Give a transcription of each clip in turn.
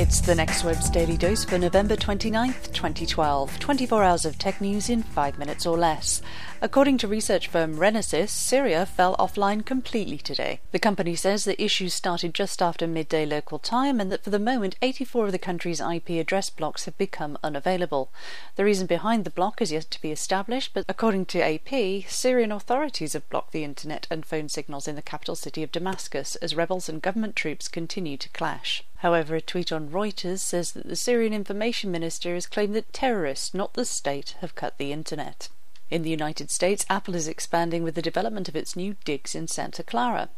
It's the Next Web's Daily Dose for November 29th, 2012. 24 hours of tech news in 5 minutes or less. According to research firm Renesys, Syria fell offline completely today. The company says the issues started just after midday local time and that for the moment 84 of the country's IP address blocks have become unavailable. The reason behind the block is yet to be established, but according to AP, Syrian authorities have blocked the internet and phone signals in the capital city of Damascus as rebels and government troops continue to clash. However, a tweet on Reuters says that the Syrian information minister has claimed that terrorists, not the state, have cut the internet. In the United States, Apple is expanding with the development of its new digs in Santa Clara.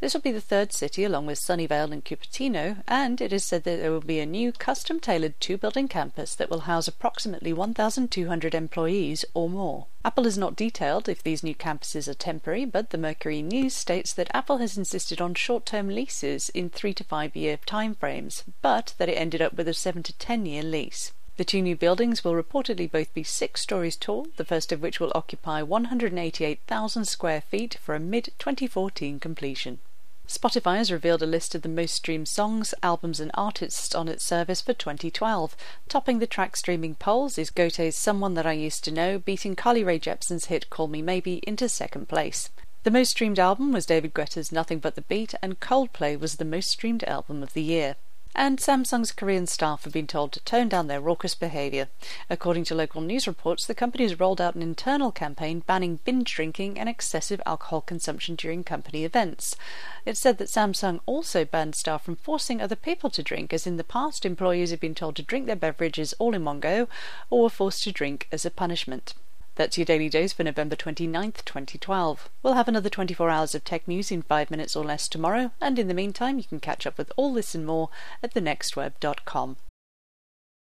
This will be the third city along with Sunnyvale and Cupertino, and it is said that there will be a new custom tailored two building campus that will house approximately 1,200 employees or more. Apple has not detailed if these new campuses are temporary, but the Mercury News states that Apple has insisted on short term leases in three to five year timeframes, but that it ended up with a seven to ten year lease. The two new buildings will reportedly both be six stories tall, the first of which will occupy 188,000 square feet for a mid 2014 completion. Spotify has revealed a list of the most streamed songs, albums, and artists on its service for 2012. Topping the track streaming polls is Gotye's Someone That I Used to Know, beating Carly Rae Jepsen's hit Call Me Maybe into second place. The most streamed album was David Guetta's Nothing But the Beat, and Coldplay was the most streamed album of the year and Samsung's Korean staff have been told to tone down their raucous behaviour. According to local news reports, the company has rolled out an internal campaign banning binge drinking and excessive alcohol consumption during company events. It said that Samsung also banned staff from forcing other people to drink, as in the past, employees have been told to drink their beverages all in one go or were forced to drink as a punishment. That's your daily dose for November 29th, 2012. We'll have another 24 hours of tech news in 5 minutes or less tomorrow, and in the meantime, you can catch up with all this and more at thenextweb.com.